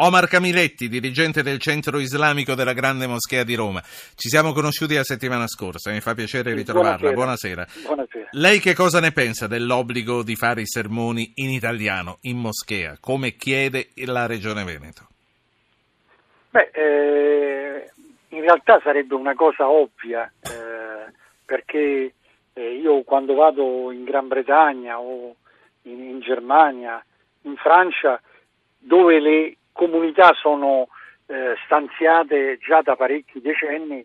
Omar Camiletti, dirigente del centro islamico della Grande Moschea di Roma. Ci siamo conosciuti la settimana scorsa, mi fa piacere ritrovarla. Buonasera. Buonasera. Buonasera. Lei che cosa ne pensa dell'obbligo di fare i sermoni in italiano, in moschea, come chiede la Regione Veneto? Beh, eh, in realtà sarebbe una cosa ovvia, eh, perché eh, io quando vado in Gran Bretagna o in, in Germania, in Francia, dove le comunità sono eh, stanziate già da parecchi decenni,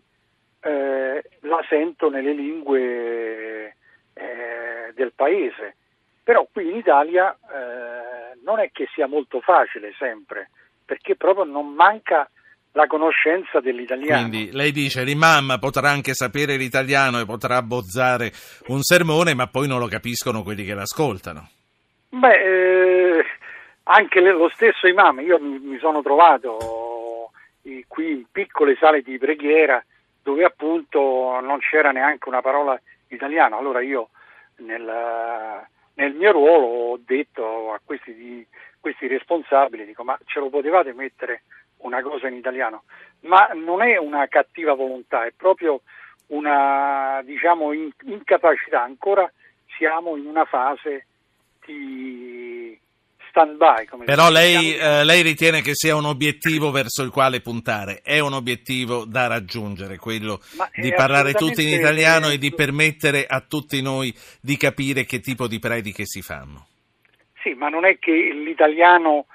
eh, la sento nelle lingue eh, del paese. Però qui in Italia eh, non è che sia molto facile sempre, perché proprio non manca la conoscenza dell'italiano. Quindi lei dice l'imam potrà anche sapere l'italiano e potrà abbozzare un sermone, ma poi non lo capiscono quelli che l'ascoltano. Beh, eh, anche lo stesso imam, io mi, sono trovato eh, qui in piccole sale di preghiera dove appunto non c'era neanche una parola italiana, allora io nel, nel mio ruolo ho detto a questi, di, questi responsabili, dico ma ce lo potevate mettere una cosa in italiano? Ma non è una cattiva volontà, è proprio una diciamo in, incapacità, ancora siamo in una fase di stand-by. Però lei, eh, lei, ritiene che sia un obiettivo verso il quale puntare, è un obiettivo da raggiungere, quello di parlare tutti in italiano e di permettere a tutti noi di capire che tipo di prediche si fanno. Sì, ma non è che l'italiano,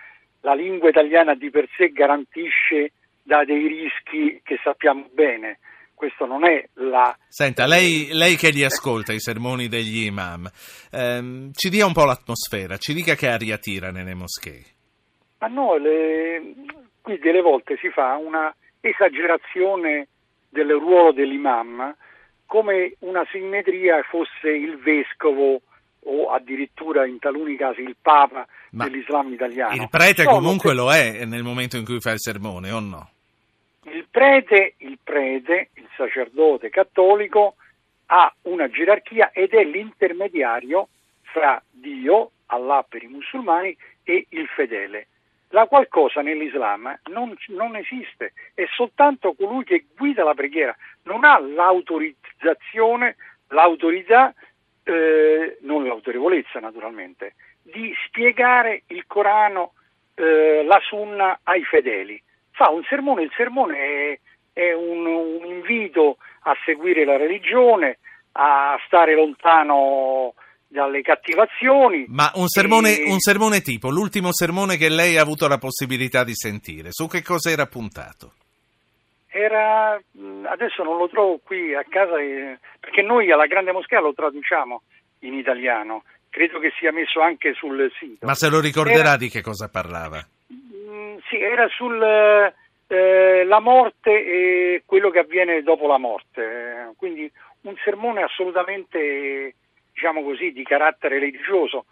la lingua italiana di per sé garantisce da dei rischi che sappiamo bene questo non è la... Senta, lei, lei che li ascolta i sermoni degli imam, ehm, ci dia un po' l'atmosfera, ci dica che aria tira nelle moschee. Ma no, le... qui delle volte si fa una esagerazione del ruolo dell'imam come una simmetria fosse il vescovo o addirittura in taluni casi il papa Ma dell'Islam italiano. Il prete no, comunque lo è nel momento in cui fa il sermone, o no? Il prete, il prete, il sacerdote cattolico ha una gerarchia ed è l'intermediario fra Dio, Allah per i musulmani, e il fedele. La qualcosa nell'Islam non, non esiste, è soltanto colui che guida la preghiera, non ha l'autorizzazione, l'autorità, eh, non l'autorevolezza naturalmente, di spiegare il Corano, eh, la Sunna ai fedeli fa un sermone, il sermone è, è un, un, invito a seguire la religione, a stare lontano dalle cattivazioni. Ma un sermone, e... un sermone tipo, l'ultimo sermone che lei ha avuto la possibilità di sentire, su che cosa era puntato? Era, adesso non lo trovo qui a casa, eh, perché noi alla Grande Moschea lo traduciamo in italiano, credo che sia messo anche sul sito. Ma se lo ricorderà era... di che cosa parlava? Sì, era sulla eh, morte e quello che avviene dopo la morte, quindi un sermone assolutamente, diciamo così, di carattere religioso,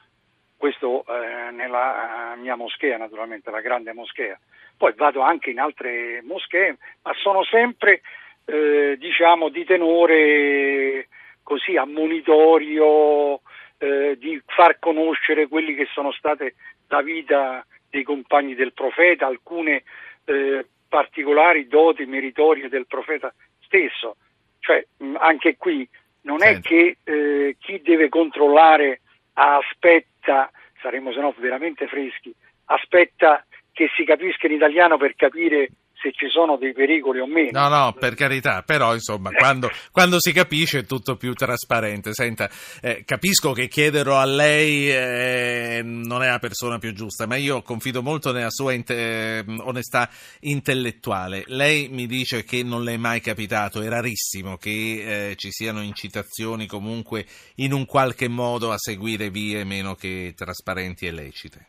questo eh, nella mia moschea naturalmente, la grande moschea. Poi vado anche in altre moschee, ma sono sempre, eh, diciamo, di tenore così ammonitorio, eh, di far conoscere quelli che sono state la vita dei compagni del profeta, alcune eh, particolari doti meritorie del profeta stesso. Cioè, anche qui non è che eh, chi deve controllare aspetta, saremo se no veramente freschi, aspetta che si capisca in italiano per capire se ci sono dei pericoli o meno. No, no, per carità, però insomma, quando, quando si capisce è tutto più trasparente. Senta, eh, capisco che chiederlo a lei eh, non è la persona più giusta, ma io confido molto nella sua inte- onestà intellettuale. Lei mi dice che non le è mai capitato, è rarissimo che eh, ci siano incitazioni comunque in un qualche modo a seguire vie meno che trasparenti e lecite.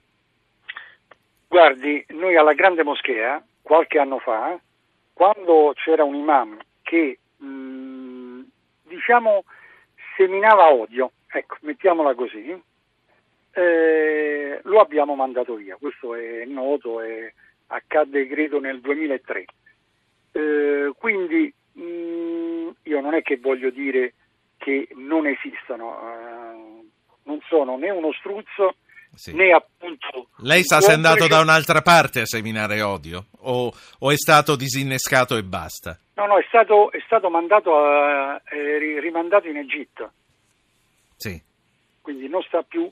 Guardi, noi alla Grande Moschea qualche anno fa, quando c'era un imam che mh, mm, diciamo seminava odio, ecco, mettiamola così, eh, lo abbiamo mandato via, questo è noto, è, accadde credo nel 2003. Eh, quindi mh, mm, io non è che voglio dire che non esistano, eh, non sono né uno struzzo sì. né appunto... Lei sa se è andato da un'altra parte a seminare odio o, o, è stato disinnescato e basta? No, no, è stato, è stato mandato a, eh, rimandato in Egitto. Sì. Quindi non sta più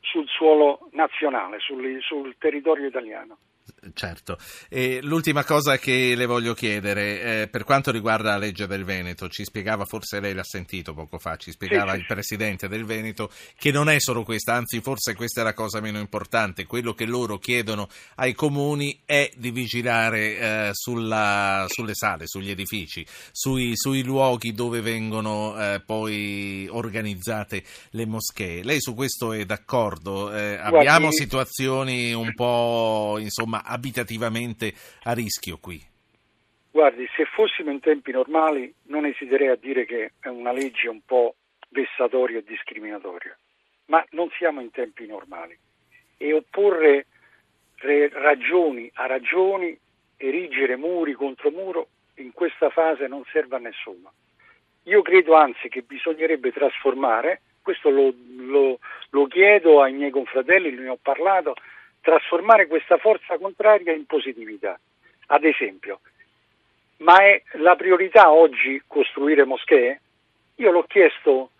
sul suolo nazionale, sul, sul territorio italiano. Certo. E l'ultima cosa che le voglio chiedere, eh, per quanto riguarda la legge del Veneto, ci spiegava, forse lei l'ha sentito poco fa, ci spiegava sì, il Presidente del Veneto che non è solo questa, anzi forse questa è la cosa meno importante, quello che loro chiedono ai comuni è di vigilare eh, sulla, sulle sale, sugli edifici, sui, sui luoghi dove vengono eh, poi organizzate le moschee. Lei su questo è d'accordo? Eh, abbiamo situazioni un po' insomma abitativamente a rischio qui? Guardi, se fossimo in tempi normali non esiterei a dire che è una legge un po' vessatoria e discriminatoria, ma non siamo in tempi normali e opporre ragioni a ragioni, erigere muri contro muro, in questa fase non serve a nessuno. Io credo anzi che bisognerebbe trasformare, questo lo, lo, lo chiedo ai miei confratelli, ne ho parlato, trasformare questa forza contraria in positività. Ad esempio, ma è la priorità oggi costruire moschee? Io l'ho chiesto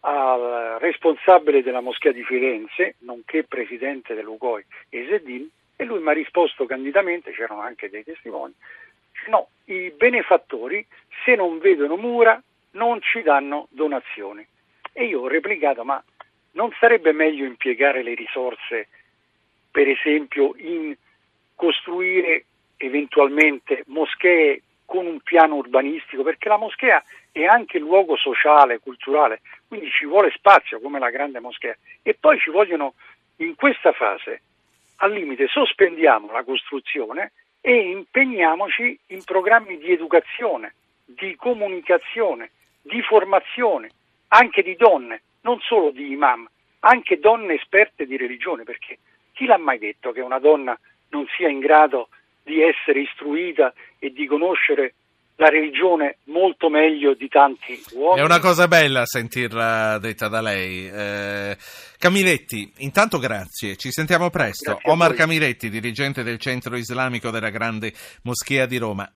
al responsabile della moschea di Firenze, nonché presidente dell'UGOI, Esedin, e lui mi ha risposto candidamente, c'erano anche dei testimoni, no, i benefattori se non vedono mura non ci danno donazioni. E io ho replicato, ma non sarebbe meglio impiegare le risorse per esempio in costruire eventualmente moschee con un piano urbanistico, perché la moschea è anche luogo sociale, culturale, quindi ci vuole spazio come la grande moschea. E poi ci vogliono in questa fase al limite sospendiamo la costruzione e impegniamoci in programmi di educazione, di comunicazione, di formazione, anche di donne, non solo di imam, anche donne esperte di religione, perché chi l'ha mai detto che una donna non sia in grado di essere istruita e di conoscere la religione molto meglio di tanti uomini. È una cosa bella sentirla detta da lei. Eh, Camiletti, intanto grazie, ci sentiamo presto. Omar Camiletti, dirigente del Centro Islamico della Grande Moschea di Roma.